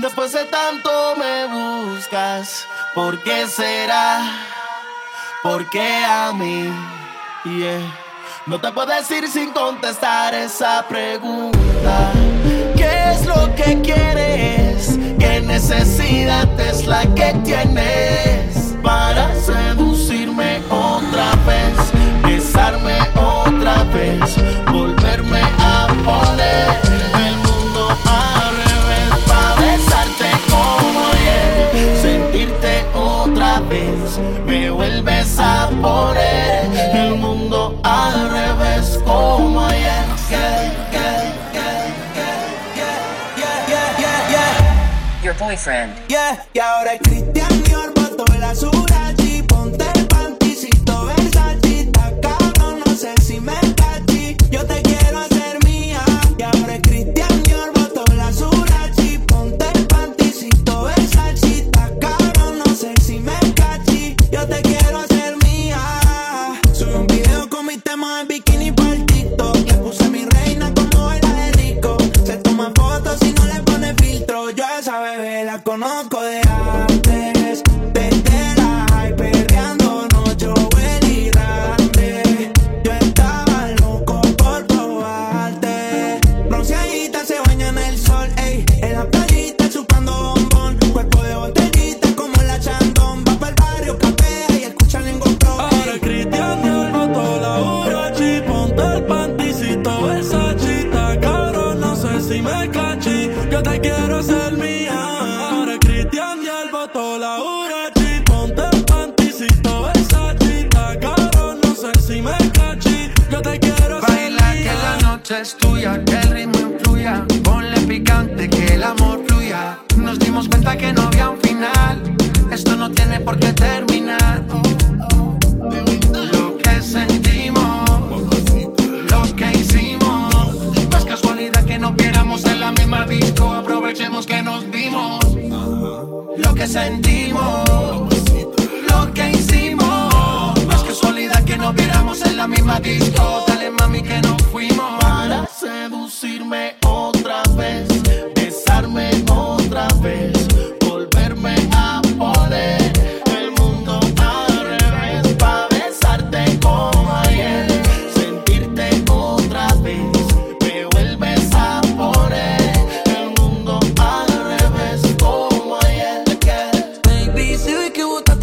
Después de tanto me buscas, ¿por qué será? ¿Por qué a mí? No te puedo decir sin contestar esa pregunta. ¿Qué es lo que quieres? ¿Qué necesidad es la que tienes para seducirme otra vez? Besarme otra vez, volverme a poner. poner el mundo al revés como ayer. Your boyfriend. Yeah, y ahora Christian Dior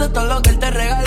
todo lo que él te regaló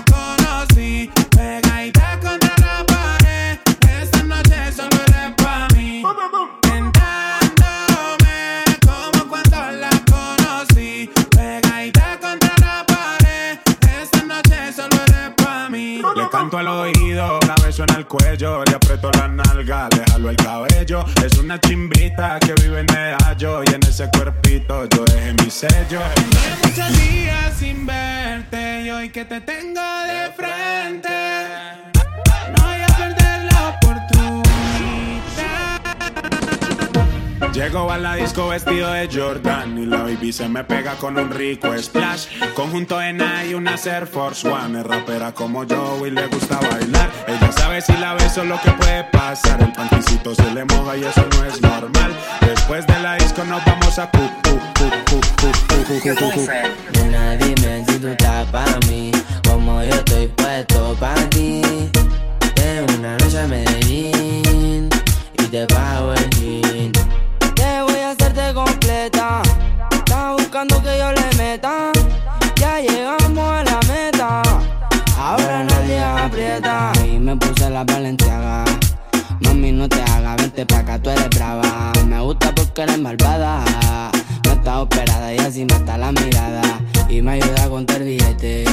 cuello, le aprieto la nalga, le jalo el cabello. Es una chimbita que vive en Medallo y en ese cuerpito yo dejé mi sello. muchos días sin verte y hoy que te tengo de frente, Llego a la disco vestido de Jordan y la baby se me pega con un rico splash. Conjunto en y una Air Force One. Es rapera como yo y le gusta bailar. Ella sabe si la beso lo que puede pasar. El panticito se le moja y eso no es normal. Después de la disco nos vamos a cu cu cu cu cu cu cu. Nena, dime si tú estás pa' mí, como yo estoy puesto pa' ti. Tengo una noche a Medellín y te pago el jean. Te voy a hacerte completa. Estás buscando que yo le meta. Ya llegamos a la meta. Ahora nadie aprieta. Y me puse la valenciaga. Mami, no te hagas, vente pa' acá, tú eres brava. Me gusta porque eres malvada. No está operada y así mata la mirada. Y me ayuda a contar billete.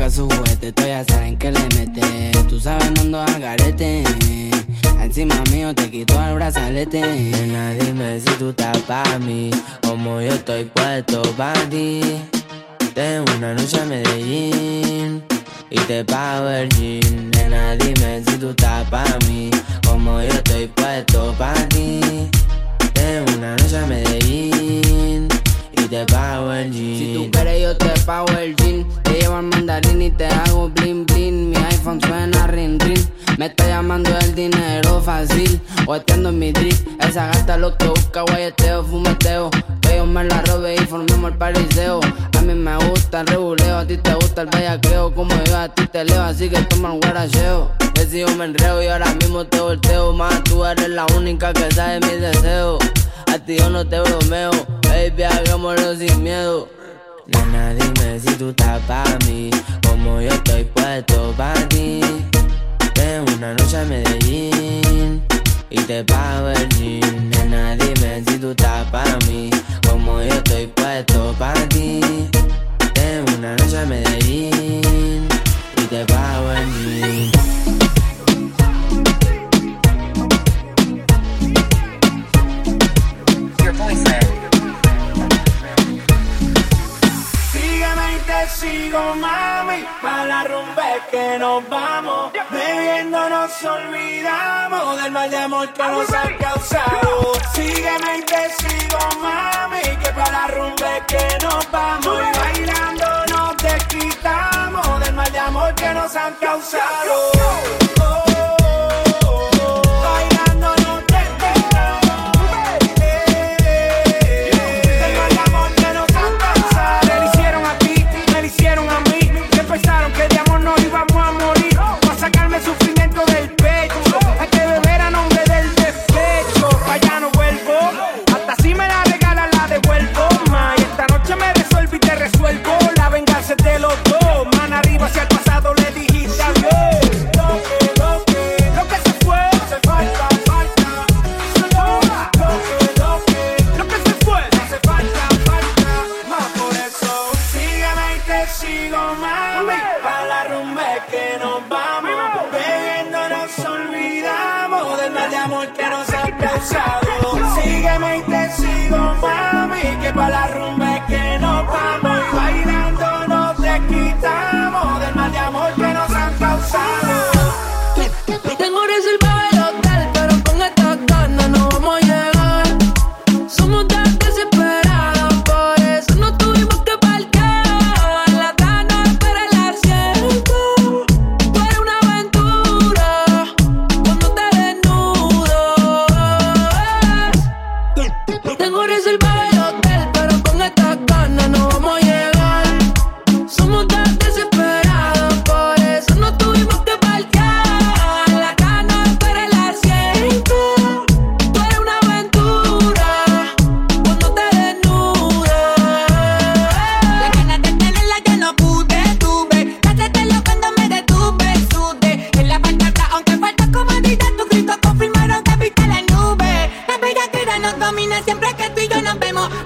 Saca su juguete, tú ya saben que le mete. Tú sabes, no ando al garete. Encima mío te quito el brazalete. Nena, dime si tú estás pa' mí. Como yo estoy puesto pa' ti. Tengo una noche a Medellín y te pago el jean. Nena, dime si tú estás pa' mí, como yo estoy puesto pa' ti. Tengo una noche a Medellín Si tú quieres yo te pago el jean. Te llevo al mandarín y te hago bling bling. Mi iPhone suena ring ring. Me está llamando el dinero fácil. O atiendo en mi drip. Esa gata lo que busca, guayeteo, fumeteo. Que yo me la robe y formemos el pariseo. A mí me gusta el rebuleo, a ti te gusta el bellaqueo. Como yo a ti te leo, así que toma el guaracheo. Que si yo me enreo y ahora mismo te volteo. Más tú eres la única que sabe mis deseos. A ti yo no te bromeo, baby, hagámoslo sin miedo. Nena, dime si tú estás pa' mí, como yo estoy puesto pa' ti. Tengo una noche a Medellín y te pago el jean. Nena, dime si tú estás pa' mí, como yo estoy puesto pa' ti. Tengo una noche a Medellín y te pago el jean. Your boyfriend. Y te sigo, mami. Pa' la rumba es que nos vamos. Bebiendo nos olvidamos del mal de amor que nos ha causado. Sígueme y te sigo, mami. Que pa' la rumba es que nos vamos. Y bailando nos desquitamos del mal de amor que nos han causado.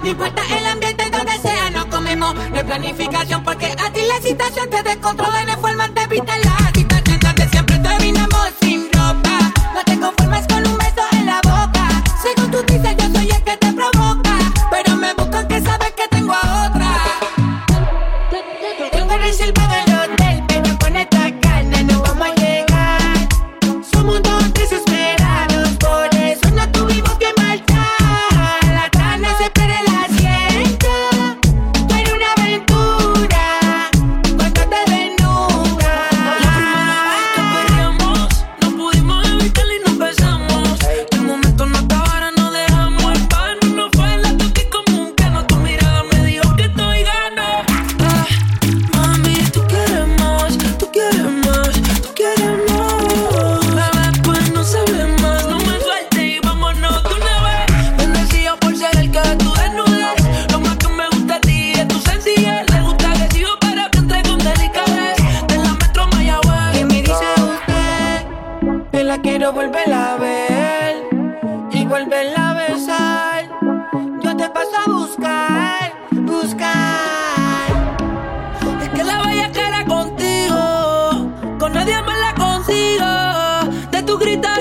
No importa el ambiente donde sea, nos comemos. No hay planificación porque a ti la situación te descontrola. No hay forma de Every day.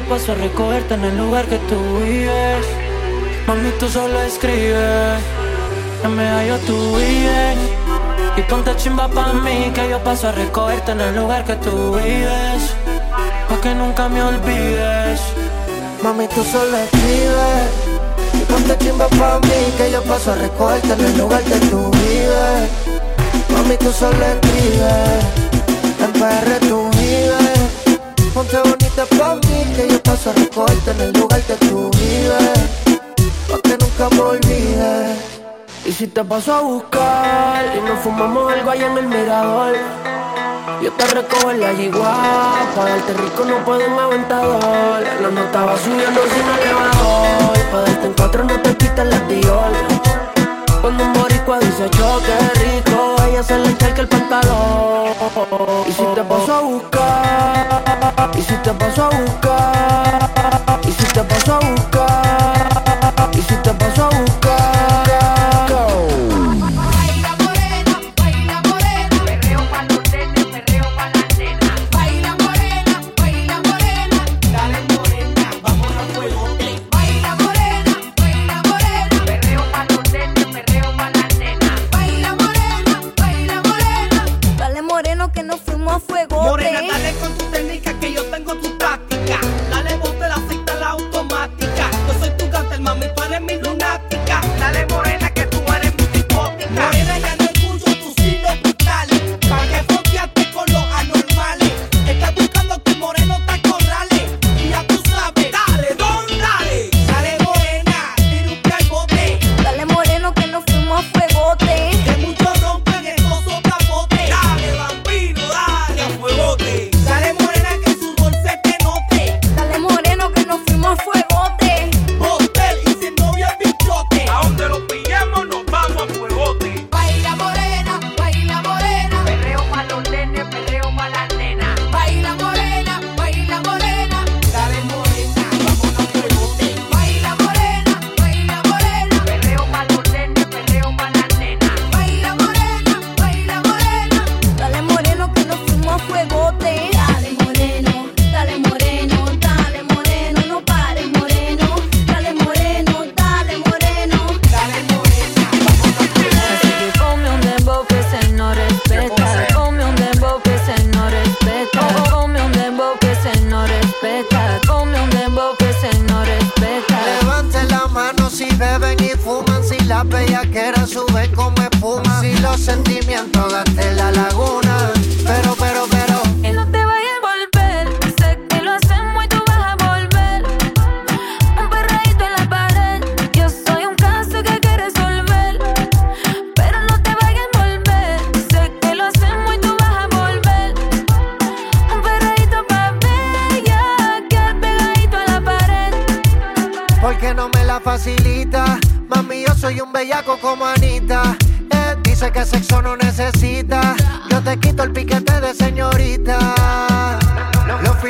yo paso a recogerte en el lugar que tú vives. Mami, tú solo escribes. En medio tú vives. Y ponte chimba pa' mí que yo paso a recogerte en el lugar que tú vives. Pa' que nunca me olvides. Mami, tú solo escribes. Y ponte chimba pa' mí que yo paso a recogerte en el lugar que tú vives. Mami, tú solo escribes. En PR tú Vente mí que yo paso a recogerte en el lugar que tú vives Pa' que nunca me olvides. Y si te paso a buscar y nos fumamos algo allá en el mirador yo te recojo en la yigua, pa' darte rico no puedo un aventador. La nota va subiendo sin elevador Pa' darte en cuatro no te quitas la tiola. Cuando un boricua dice yo qué rico, ella se le encharca el pantalón. Y si te paso a buscar, y si te paso a buscar, y si te paso a buscar.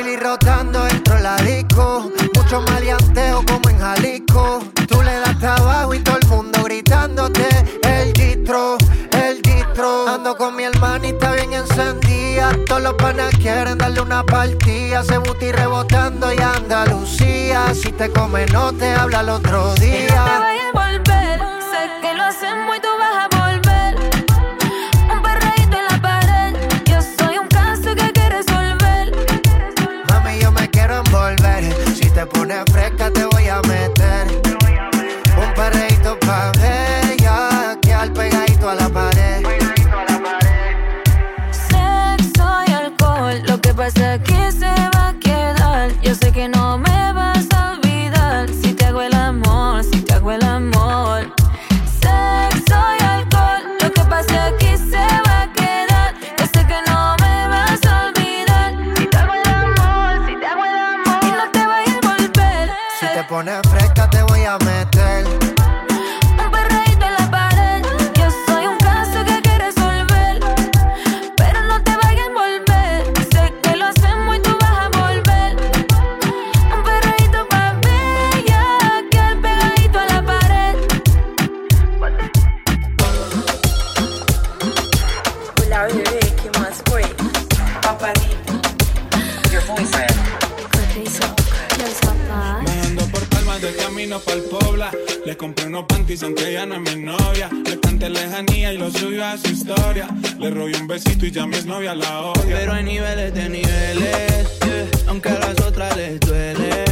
Willy rotando dentro de la disco. Mucho maleanteo como en Jalisco. Tú le das trabajo y todo el mundo gritándote. El distro, el distro. Ando con mi hermanita bien encendida. Todos los panas quieren darle una partida. Se buti rebotando y Andalucía. Si te come, no te habla el otro día. Y no te voy a volver. Sé que lo hacen muy na freca até o camino pa'l Pobla. Le compré unos panties aunque ya no es mi novia. Le canté lejanía y lo subió a su historia. Le robé un besito y ya mi novia la odia. Pero hay niveles de niveles, aunque a las otras les duele.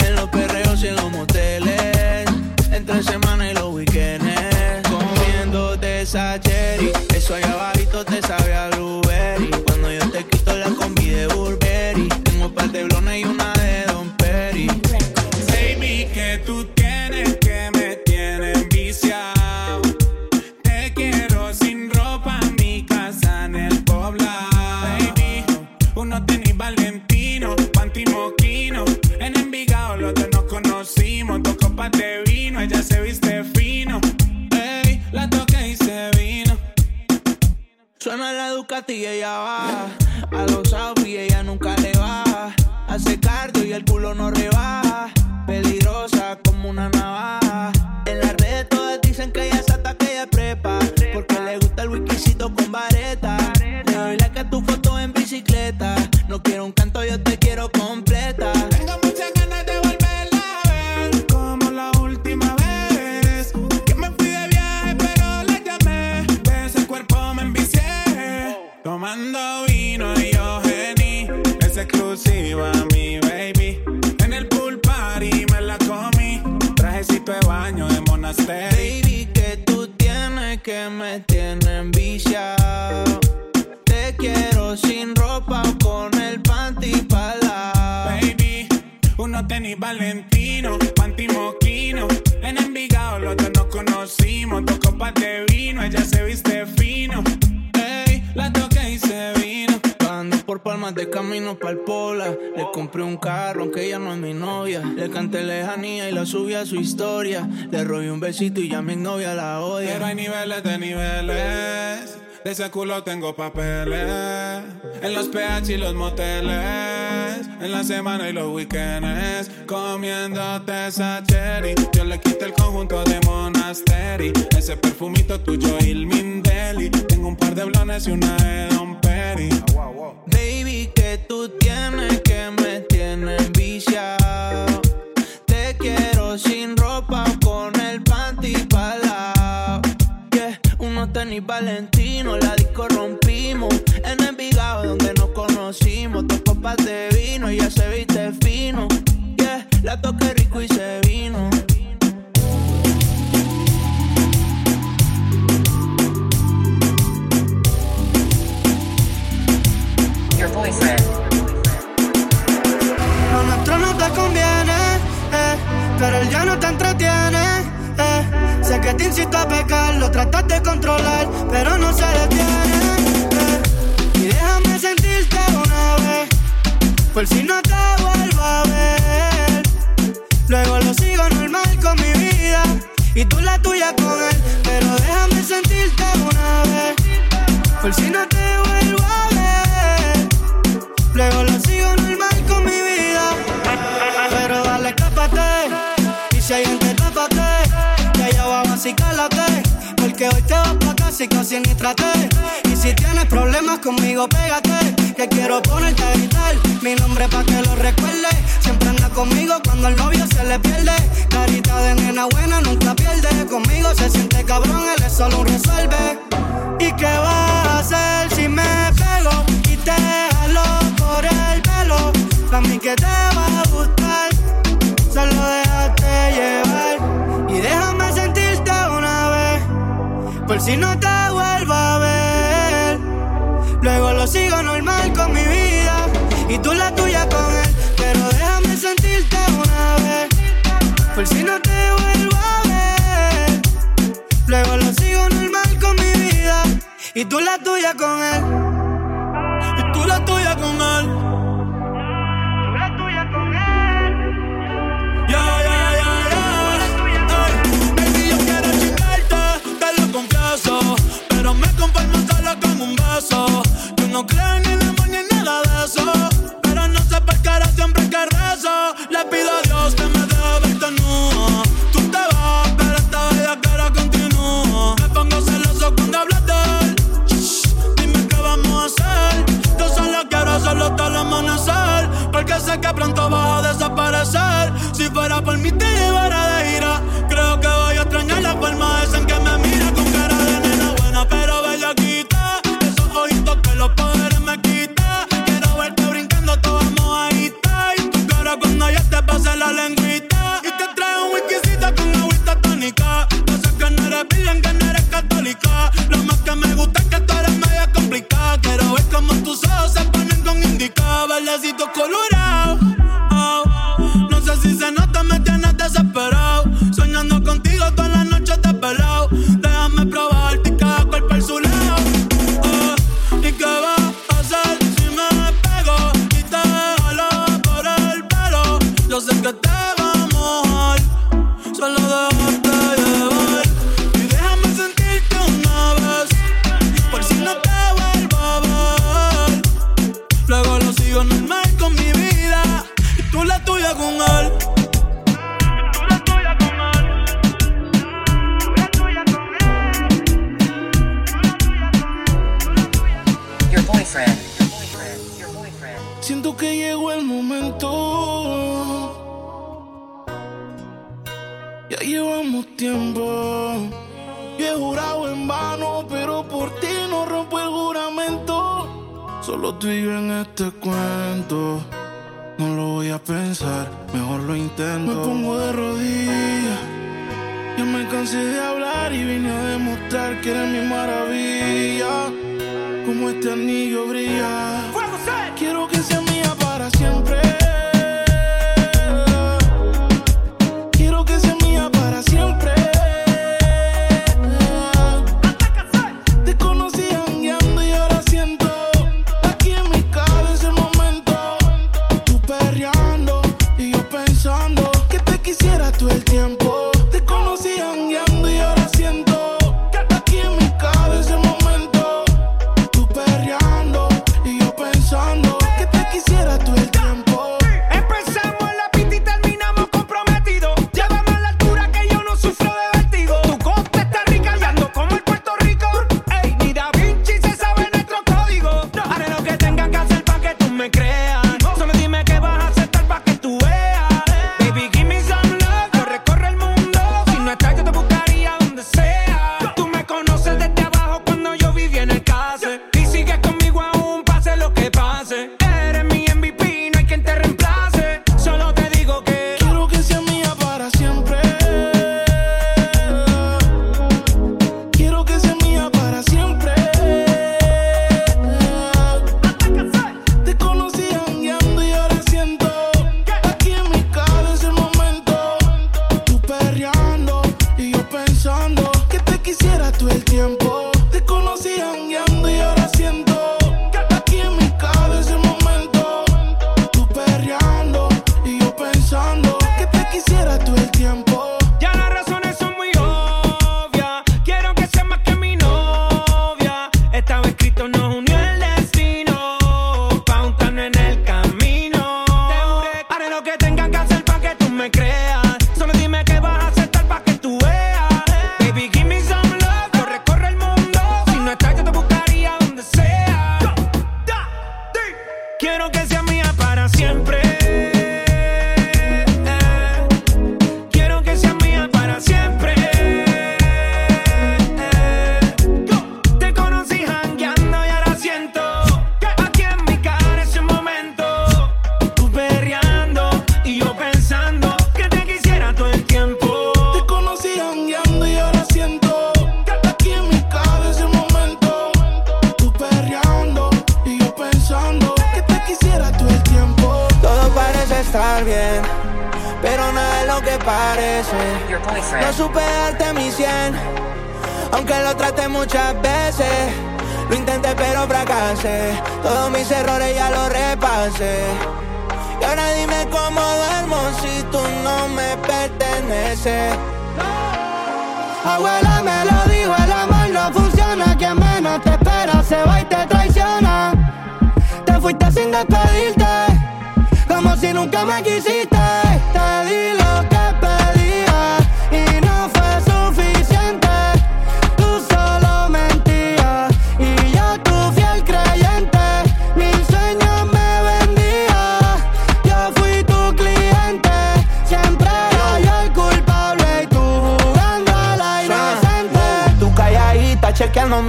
En los perreos y en los moteles, entre semana y los weekends. Comiendo de esa eso allá abajito te sabe a carro, aunque ella no es mi novia. Le canté lejanía y la subí a su historia. Le robé un besito y ya mi novia la odia. Pero hay niveles de niveles. De ese culo tengo papeles. En los PH y los moteles. En la semana y los weekends. Comiéndote esa cherry. Yo le quité el conjunto de Monastery. Ese perfumito tuyo, el Mindeli. Tengo un par de blones y una de Don Perry. Baby, que tú tienes que meter tiene enviciado. Te quiero sin ropa o con el panty palao. Yeah, unos tenis valentino, la disco rompimos. En el donde nos conocimos, dos copas de vino y ya se viste fino. Y tú la tuya con él. Y tú la tuya con él. Tú la tuya con él. Ya, ya, ya, ya. Baby, yo quiero chingarte, te lo confieso. Pero me conformo solo con un beso. Yo no creo en el amor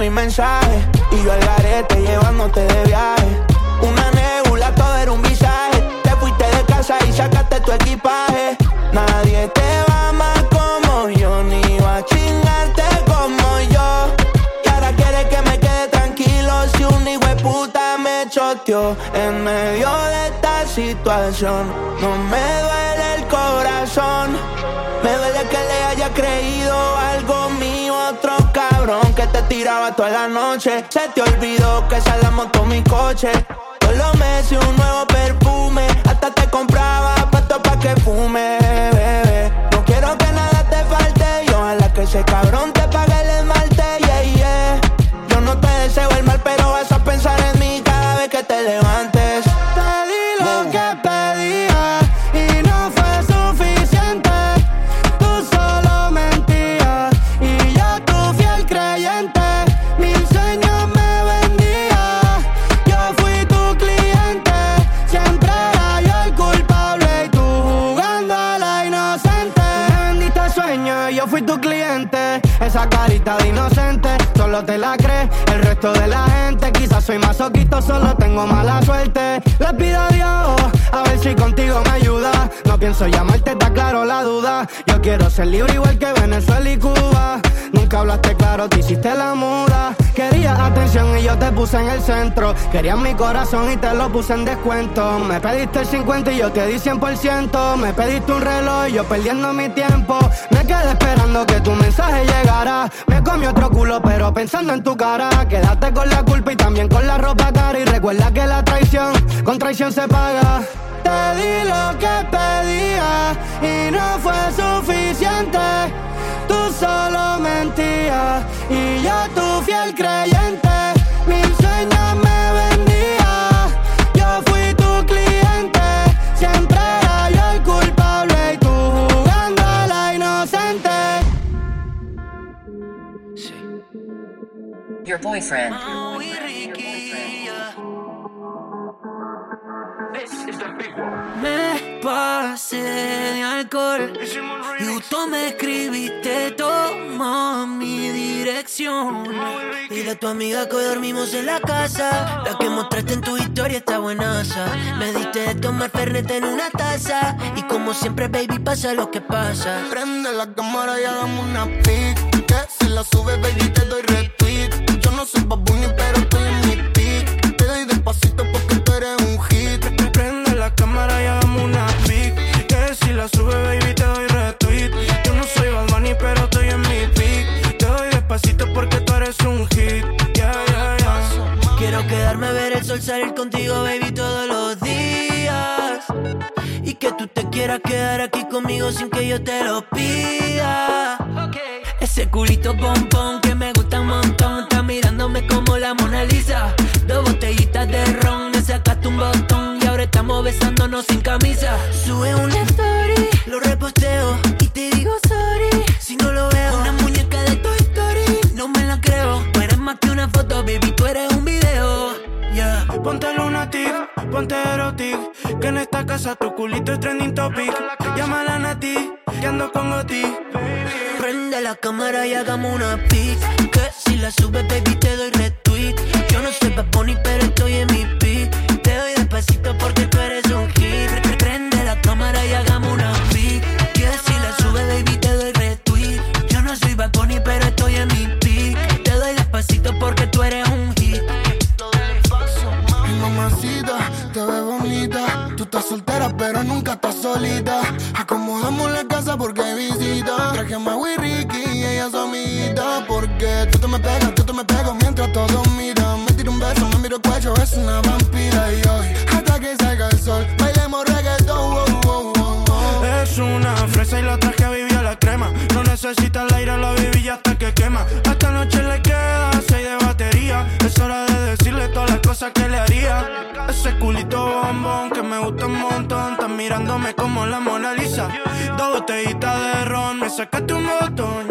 mis mensajes. Y yo al garete llevándote de viaje. Una nebula, todo era un visaje. Te fuiste de casa y sacaste tu equipaje. Nadie te va amar como yo, ni va a chingarte como yo. Y ahora quiere que me quede tranquilo si un hijo de puta me choteó en medio de esta situación. No me duele el corazón, me duele que le haya creído algo mío que te tiraba toda la noche. Se te olvidó que esa la montó mi coche. Todos los meses un nuevo perfume, hasta te compraba pato pa' que fume, bebé. No quiero que nada te falte y ojalá que ese cabrón te pague el esmalte, yeah, yeah. Yo no te deseo el mal, pero vas a pensar en mí cada vez que te levantes. Esa carita de inocente solo te la crees. El resto de la gente quizás soy masoquito, solo tengo mala suerte. Le pido a Dios a ver si contigo me ayuda. No pienso llamarte, está claro la duda. Yo quiero ser libre igual que Venezuela y Cuba. Nunca hablaste claro, te hiciste la muda. Querías atención y yo te puse en el centro. Querías mi corazón y te lo puse en descuento. Me pediste el 50 y yo te di 100%. Me pediste un reloj y yo perdiendo mi tiempo. Me quedé esperando que tu mensaje llegara. Me comí otro culo, pero pensando en tu cara. Quédate con la culpa y también con la ropa cara. Y recuerda que la traición, con traición se paga. Te di lo que pedía y no fue suficiente. Tú solo mentías y yo tu fiel creyente. Mil sueños me vendía. Yo fui tu cliente. Siempre era yo el culpable y tú jugando a la inocente. Your boyfriend. Me pasé de alcohol y justo me escribiste, toma mi dirección. Dile a tu amiga que hoy dormimos en la casa. La que mostraste en tu historia está buenaza. Me diste de tomar fernet en una taza. Y como siempre, baby, pasa lo que pasa. Prende la cámara y hagamos una pic. Que si la subes, baby, te doy retweet. Yo no soy babuni, pero estoy en mi sol salir contigo, baby, todos los días. Y que tú te quieras quedar aquí conmigo sin que yo te lo pida. Ese culito pompón ponte erotic Que en esta casa tu culito es trending topic Llámala a Nati, que ando con Goti Prende la cámara y hagamos una pic. Que si la subes, baby, te doy retweet. Yo no soy Bad Bunny, pero estoy en mi pic. Te doy despacito porque tú eres un hit. Prende la cámara y hagamos una pic. Que si la subes, baby, te doy retweet. Yo no soy Bad Bunny, pero estoy en mi pic. Te doy despacito porque tú eres un hit. Mamacita, soltera, pero nunca estás solita. Acomodamos la casa porque visita. Traje a Maui Ricky y ella es amiguita. Porque tú te me pegas, tú te me pego mientras todos miran. Me tiro un beso, me miro el cuello, es una vampira. Y hoy, hasta que salga el sol, bailemos reggaetón. wow, wow, wow. Es una fresa y la traje a vivir a la crema No necesita el aire, la viví hasta que quema Esta noche le queda seis de batería Es hora de decirle todas las cosas que le haría Ese culito la Mona Lisa. Dos botellitas de ron, me sacaste un botón,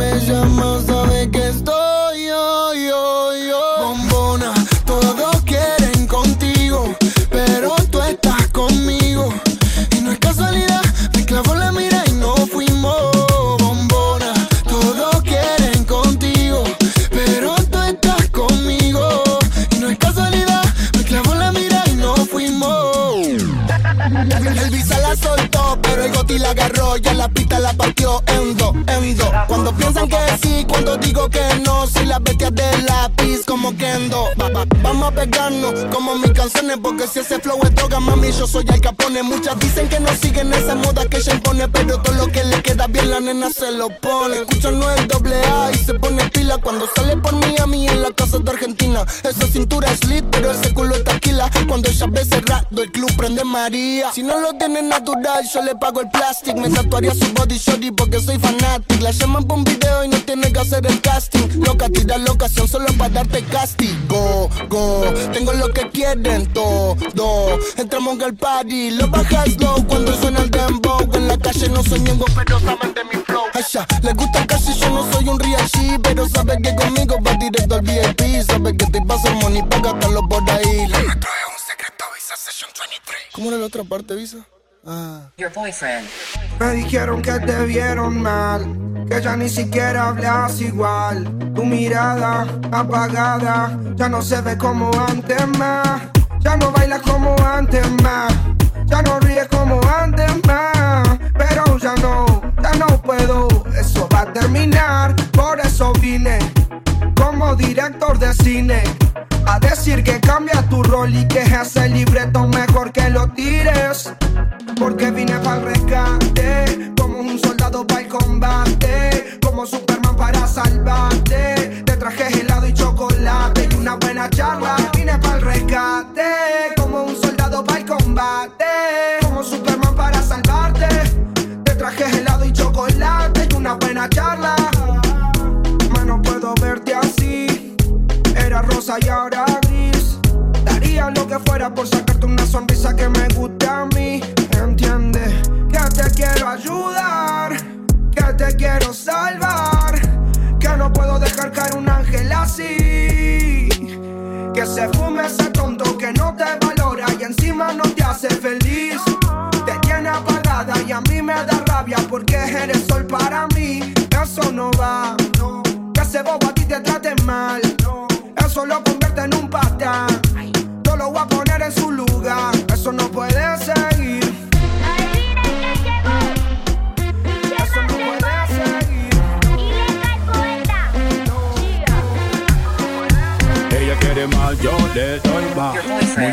me llamas, sabes que estoy yo, yo, yo. Bombona, todos quieren contigo. Pero tú estás conmigo. Y no es casualidad, me clavó la mira y no fuimos. Bombona, todos quieren contigo. Pero tú estás conmigo. Y no es casualidad, me clavó la mira y no fuimos. El visa la soltó, pero el goti la agarró. La pista la piensan que sí, cuando digo que no. Soy la bestia del lápiz como Kendo. Como mis canciones. Porque si ese flow es droga, mami, yo soy el capone. Muchas dicen que no siguen esa moda que ella impone. Pero todo lo que le queda bien, la nena se lo pone. Escucha no el doble A y se pone pila. Cuando sale por Miami en la casa de Argentina. Esa cintura es lit, pero ese culo es taquila. Cuando ella ve cerrado, el club prende María. Si no lo tiene natural, yo le pago el plastic. Me tatuaría su body shorty porque soy fanatic. La llaman por un video y no tiene que hacer el casting. Loca, tira la ocasión solo para darte castigo. Go, tengo lo que quieren todo. Entramos al party, lo bajas low cuando suena el dembow. En la calle no soy ñengo, pero saben de mi flow. Aya, le gusta casi yo no soy un real G, pero sabe que conmigo va directo al VIP. Sabe que te pasa el money pa' gastarlo por ahí. La es un secreto, Visa Session 23. ¿Cómo era la otra parte, Visa? Ah. Your boyfriend. Me dijeron que te vieron mal, que ya ni siquiera hablas igual. Tu mirada apagada ya no se ve como antes más. Ya no bailas como antes más. Ya no ríes como antes más. Pero ya no, ya no puedo. Eso va a terminar. Por eso vine como director de cine. A decir que cambia tu rol y que ese libreto mejor que lo tires. Porque vine para rescate, como un soldado para el combate, como Superman para salvarte. Te traje helado y chocolate y una buena charla. Y ahora gris. Daría lo que fuera por sacarte una sonrisa que me guste a mí. Entiende que te quiero ayudar, que te quiero salvar, que no puedo dejar caer un ángel así. Que se fume ese tonto que no te valora y encima no te hace feliz. Te tiene apagada y a mí me da rabia porque eres sol para mí. Eso no va.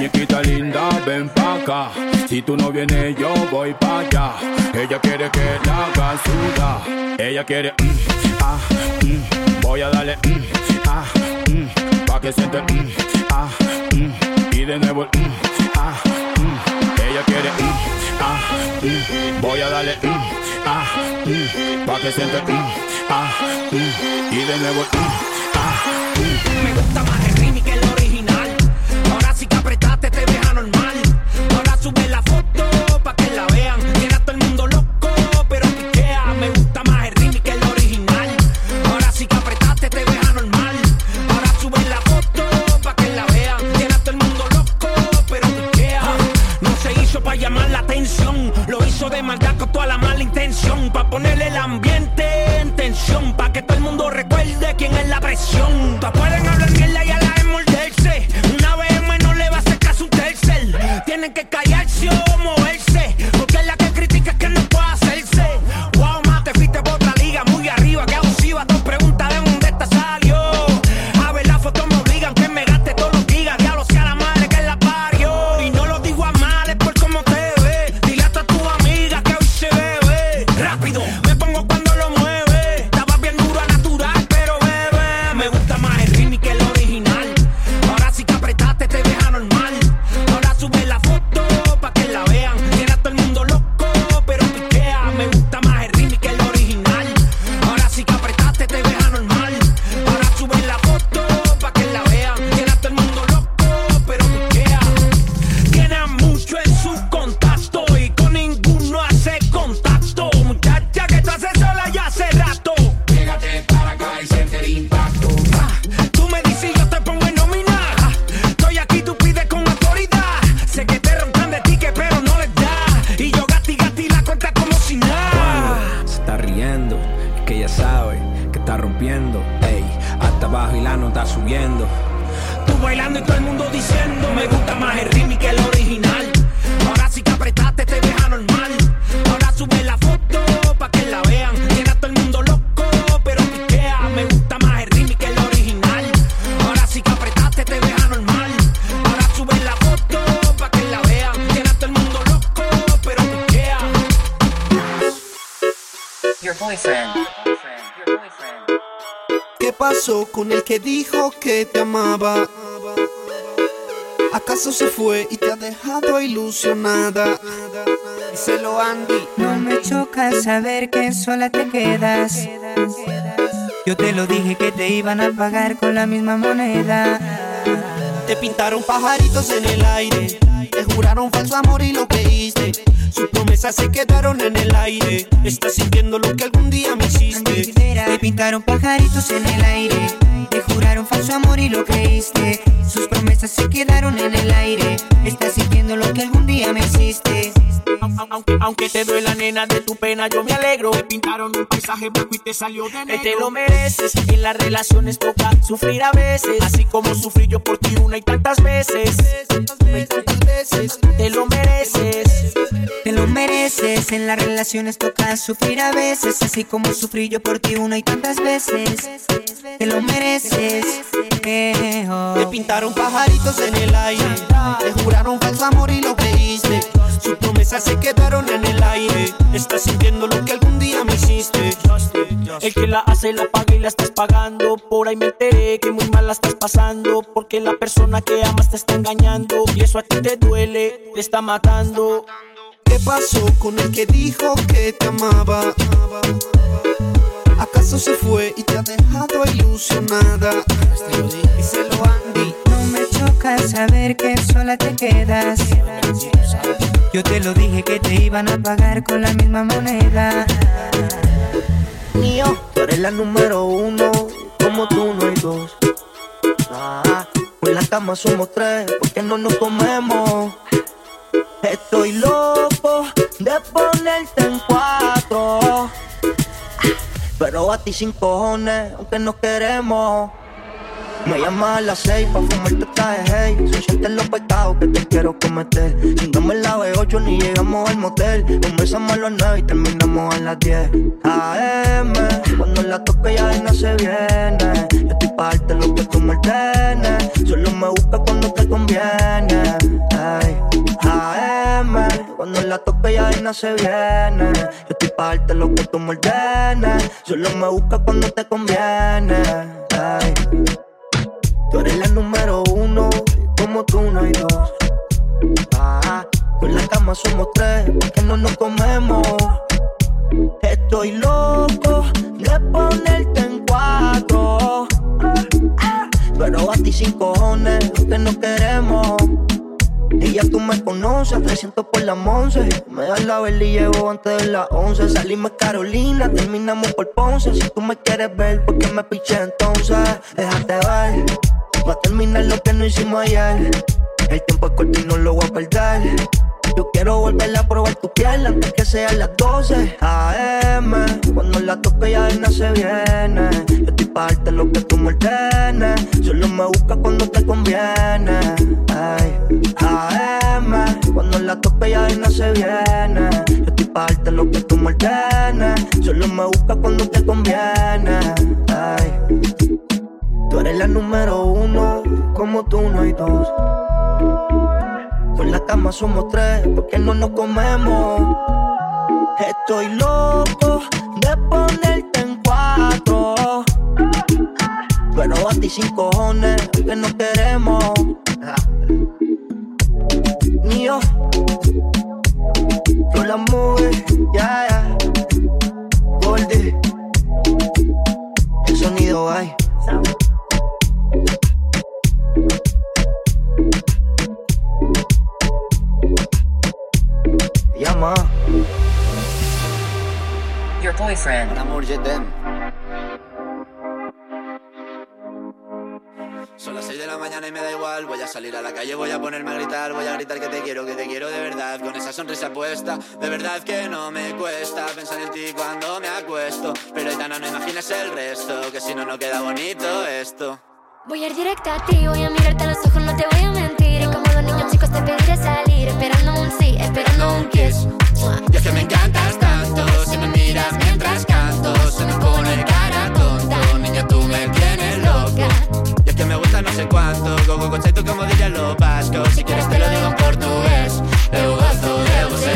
Muñequita linda, ven pa' acá. Si tú no vienes, yo voy pa' allá. Ella quiere que la haga sudar. Ella quiere, mm, ah, mm, voy a darle, mm, ah, mm, pa' que siente, mm, ah, mm, y de nuevo, ah. Ella quiere, ah, voy a darle, ah, pa' que siente, ah, y de nuevo, ah. Me gusta más canción pa' ponerle el ambiente en tensión, pa' que todo el mundo recuerde quién es la presión. Pa' pueden hablar mierda y a la enmorderse, una vez menos le va a hacer caso un tercer, tienen que callar pasó con el que dijo que te amaba? ¿Acaso se fue y te ha dejado ilusionada? Díselo Andy. No me choca saber que sola te quedas. Yo te lo dije que te iban a pagar con la misma moneda. Te pintaron pajaritos en el aire. Te juraron falso amor y lo creíste. Sus promesas se quedaron en el aire. Estás sintiendo lo que algún día me hiciste. Te pintaron pajaritos en el aire. Te juraron falso amor y lo creíste. Sus promesas se quedaron en el aire. Estás sintiendo lo que algún día me hiciste. Aunque, aunque te duela nena de tu pena yo me alegro Te pintaron un paisaje blanco y te salió de negro Te lo mereces, en las relaciones toca sufrir a veces Así como sufrí yo por ti una y tantas veces Te lo mereces Te lo mereces, en las relaciones toca sufrir a veces, así como sufrí yo por ti una y tantas veces. Te lo mereces. eh, oh. Te pintaron pajaritos en el aire. Te juraron falso amor y lo creíste. Sus promesas se quedaron en el aire. Estás sintiendo lo que algún día me hiciste. El que la hace la paga y la estás pagando Por ahí me enteré que muy mal la estás pasando Porque la persona que amas te está engañando Y eso a ti te duele, te está matando ¿Qué pasó con el que dijo que te amaba? ¿Acaso se fue y te ha dejado ilusionada? Díselo Andy. No me choca saber que sola te quedas. Yo te lo dije que te iban a pagar con la misma moneda. Mío, tú eres la número uno, como tú no hay dos. Ah, en la cama somos tres, porque no nos comemos. Estoy loco de ponerte en cuatro. Pero a ti sin cojones, aunque no queremos. Me llamas a las seis pa' fumarte traje hey. Son siete los pecados que te quiero cometer. Chingamos la B8 ni llegamos al motel. Comenzamos a las nueve y terminamos a las 10 AM, cuando la toque ya no se viene. Yo estoy pa' lo que tú me ordenes Solo me busca cuando te conviene Ay, AM, cuando la toque ya no se viene. Yo estoy pa' lo que tú me ordenes Solo me busca cuando te conviene Ay. Tú eres la número uno, como tú no hay dos. Ah, con la cama somos tres, porque no nos comemos. Estoy loco de ponerte en cuatro. Pero a ti sin cojones, que no queremos. Y ya tú me conoces, 300 por la once. Me das la vela y llevo antes de las 11. Salimos Carolina, terminamos por Ponce. Si tú me quieres ver, ¿por qué me piché entonces? Déjate ver. Va a terminar lo que no hicimos ayer. El tiempo es corto y no lo voy a perder. Yo quiero volver a probar tu piel antes que sean las 12 AM. Cuando la toque ya no se viene. Yo estoy pa' darte lo que tú me ordenes. Solo me busca cuando te conviene. Ay, AM. Cuando la toque ya no se viene. Yo estoy pa' lo que tú me ordenes. Solo me busca cuando te conviene. Ay. Tú eres la número uno, como tú no hay dos. Con la cama somos tres, porque no nos comemos. Estoy loco de ponerte en cuatro. Pero a ti sin cojones, que no queremos. Ni yo, yo la mueve, ya, ya. Goldie, el sonido hay. Je t'aime. Son las 6 de la mañana y me da igual. Voy a salir a la calle, voy a ponerme a gritar, voy a gritar que te quiero, que te quiero de verdad. Con esa sonrisa puesta, de verdad que no me cuesta pensar en ti cuando me acuesto. Pero Aitana, no imagines el resto, que si no, no queda bonito esto. Voy a ir directa a ti, voy a mirarte a los ojos, no te voy a mentir. Y como los niños chicos te pediré salir, esperando un sí, esperando un kiss. Y es que me encantas tanto, miras mientras canto, se me pone cara tonta. Niña, tú me tienes loca. Y es que me gusta no sé cuánto, go go conceito como dirían los vascos. Si quieres te lo digo en portugués, eu gosto de você.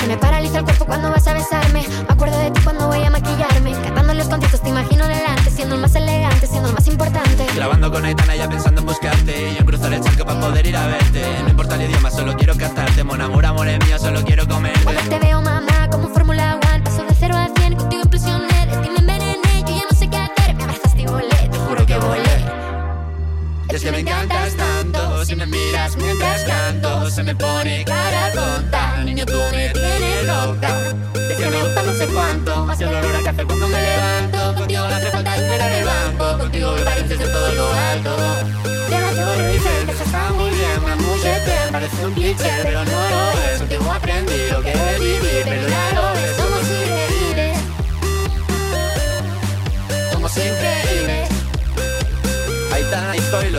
Se me paraliza el cuerpo cuando vas a besarme. Me acuerdo de ti cuando voy a maquillarme. Cantando los conciertos te imagino delante, siendo el más elegante, siendo el más importante. Grabando con Aitana ya pensando en buscarte Y en cruzar el charco para poder ir a verte No importa el idioma, solo quiero cantarte Mon amor, amor es mío, solo quiero comerte Cuando te veo, mamá, es que me encantas tanto Si me miras mientras canto Se me pone cara tonta. Niño, tú me tienes loca. Es que me gusta no sé cuánto. Más el olor a café cuando me levanto. Contigo no hace falta en el banco. Contigo me pareces de todo lo alto. Llévate un dice que eso está muy bien. Mucho bien, parece un cliché Pero no lo es, contigo aprendí lo que es vivir Pero ya Ahí está, ahí estoy